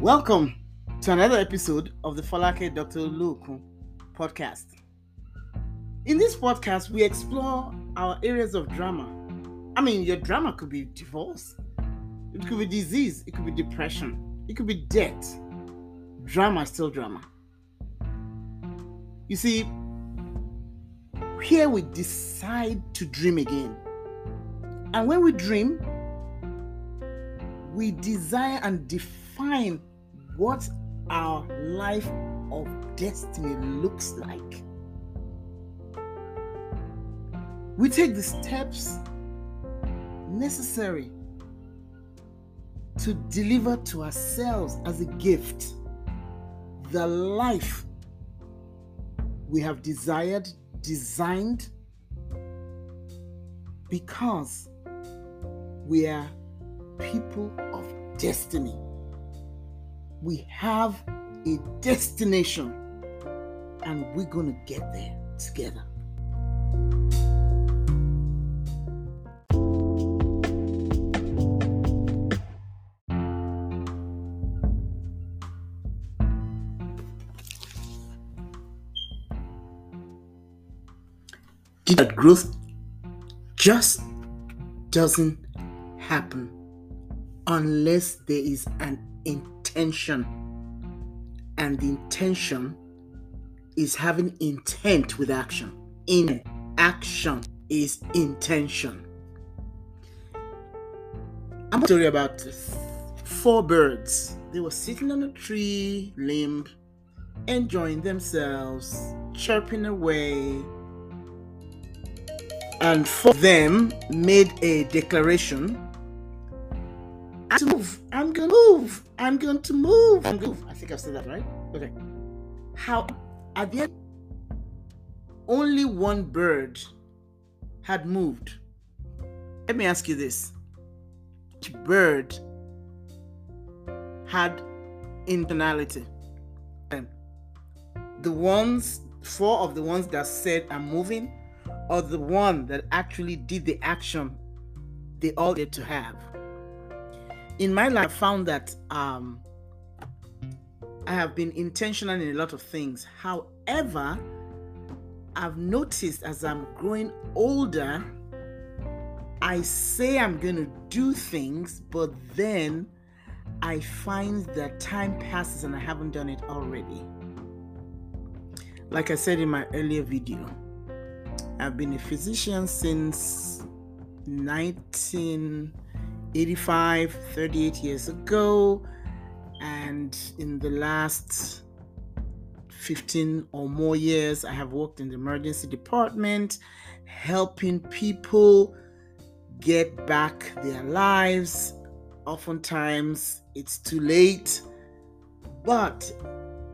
Welcome to another episode of the Folake Dr. Luku podcast. In this podcast, we explore our areas of drama. I mean, your drama could be divorce, it could be disease, it could be depression, it could be death. Drama is still drama. You see, here we decide to dream again. And when we dream, we desire and define what our life of destiny looks like. We take the steps necessary to deliver to ourselves as a gift the life we have desired, designed, because we are people of destiny. We have a destination and we're going to get there together. That growth just doesn't happen unless there is an intention. And the intention is having intent with action. In action is intention. I'm going to tell you about four birds. They were sitting on a tree limb, enjoying themselves, chirping away. And four of them made a declaration to move. I'm going to move. I'm going to move. I'm going to move. I think I've said that right. Okay. How at the end, only one bird had moved. Let me ask you this: Which bird had internality? And the ones, four of the ones that said I'm moving, or the one that actually did the action they all get to have in my life, I found that um, I have been intentional in a lot of things. However, I've noticed as I'm growing older, I say I'm going to do things, but then I find that time passes and I haven't done it already. Like I said in my earlier video, I've been a physician since 19. 85, 38 years ago. And in the last 15 or more years, I have worked in the emergency department, helping people get back their lives. Oftentimes, it's too late. But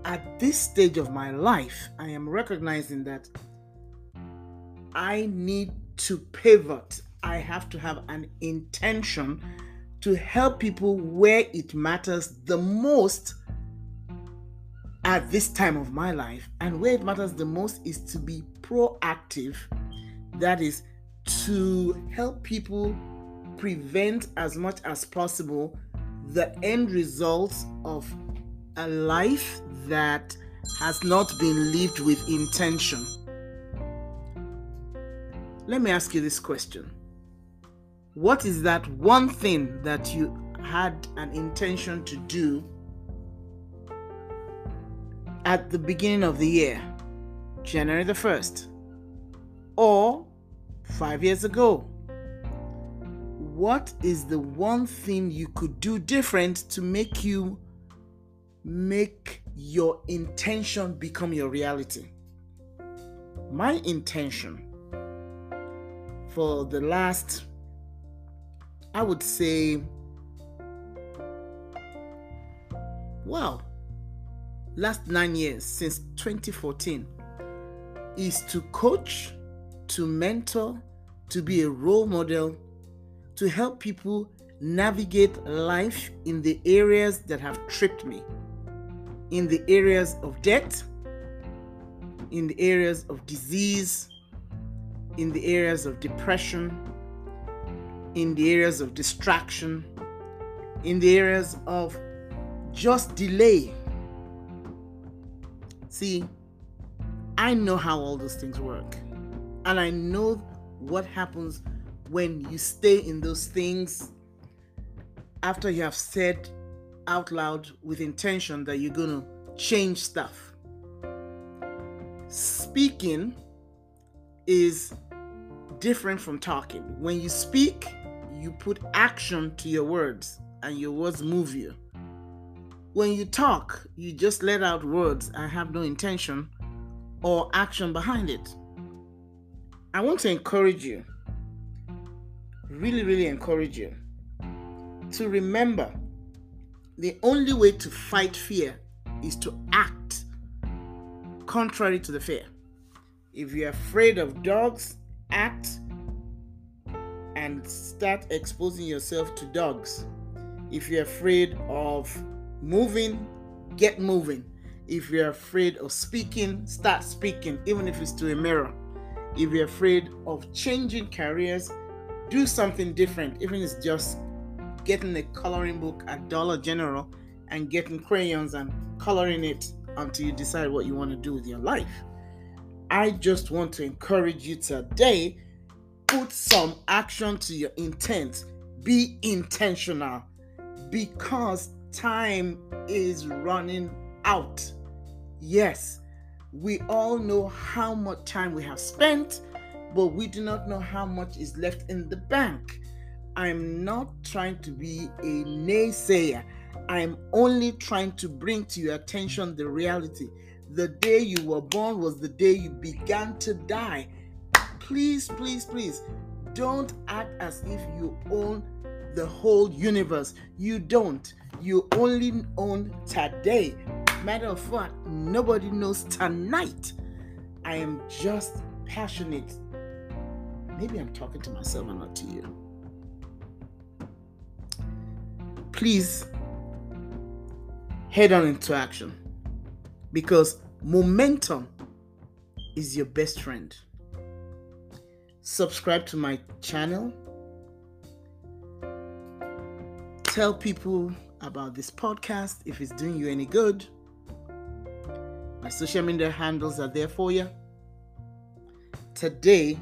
at this stage of my life, I am recognizing that I need to pivot I have to have an intention to help people where it matters the most at this time of my life. And where it matters the most is to be proactive. That is to help people prevent as much as possible the end results of a life that has not been lived with intention. Let me ask you this question what is that one thing that you had an intention to do at the beginning of the year, January the 1st, or five years ago? What is the one thing you could do different to make you make your intention become your reality? My intention for the last I would say, wow, last nine years since 2014 is to coach, to mentor, to be a role model, to help people navigate life in the areas that have tripped me, in the areas of debt, in the areas of disease, in the areas of depression, in the areas of distraction, in the areas of just delay. See, I know how all those things work. And I know what happens when you stay in those things after you have said out loud with intention that you're going to change stuff. Speaking is different from talking. When you speak, you put action to your words, and your words move you. When you talk, you just let out words and have no intention or action behind it. I want to encourage you, really, really encourage you to remember the only way to fight fear is to act contrary to the fear. If you're afraid of dogs, act and start exposing yourself to dogs. If you're afraid of moving, get moving. If you're afraid of speaking, start speaking, even if it's to a mirror. If you're afraid of changing careers, do something different, even if it's just getting a coloring book at Dollar General and getting crayons and coloring it until you decide what you want to do with your life. I just want to encourage you today put some action to your intent. Be intentional because time is running out. Yes, we all know how much time we have spent, but we do not know how much is left in the bank. I'm not trying to be a naysayer. I'm only trying to bring to your attention the reality. The day you were born was the day you began to die. Please, please, please don't act as if you own the whole universe. You don't. You only own today. Matter of fact, nobody knows tonight. I am just passionate. Maybe I'm talking to myself and not to you. Please head on into action because momentum is your best friend. Subscribe to my channel. Tell people about this podcast if it's doing you any good. My social media handles are there for you. Today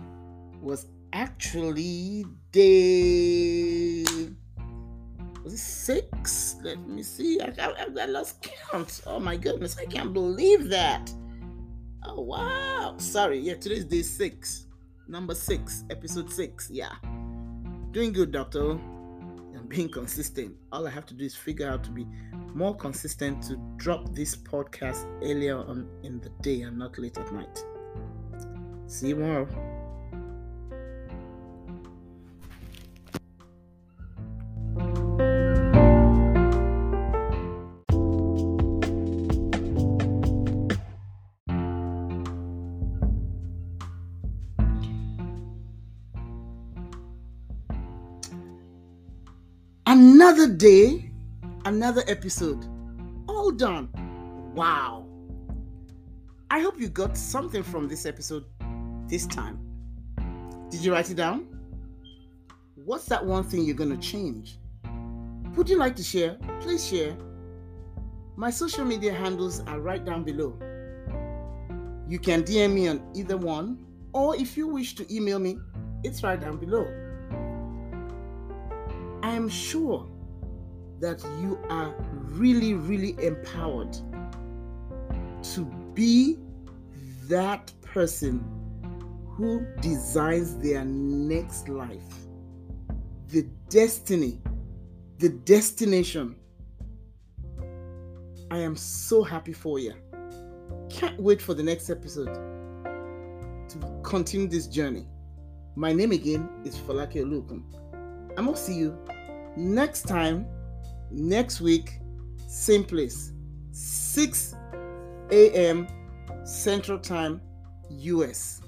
was actually day was it six? Let me see. I, I, I lost count. Oh my goodness, I can't believe that. Oh wow. Sorry, yeah, today's day six. Number six, episode six. Yeah. Doing good, doctor and being consistent. All I have to do is figure out to be more consistent to drop this podcast earlier on in the day and not late at night. See you tomorrow. Another day, another episode. All done. Wow. I hope you got something from this episode this time. Did you write it down? What's that one thing you're going to change? Would you like to share? Please share. My social media handles are right down below. You can DM me on either one, or if you wish to email me, it's right down below. Am sure that you are really, really empowered to be that person who designs their next life, the destiny, the destination. I am so happy for you. Can't wait for the next episode to continue this journey. My name again is Folake Oluokun. I'm gonna see you next time, next week, same place, 6 a.m. Central Time, US.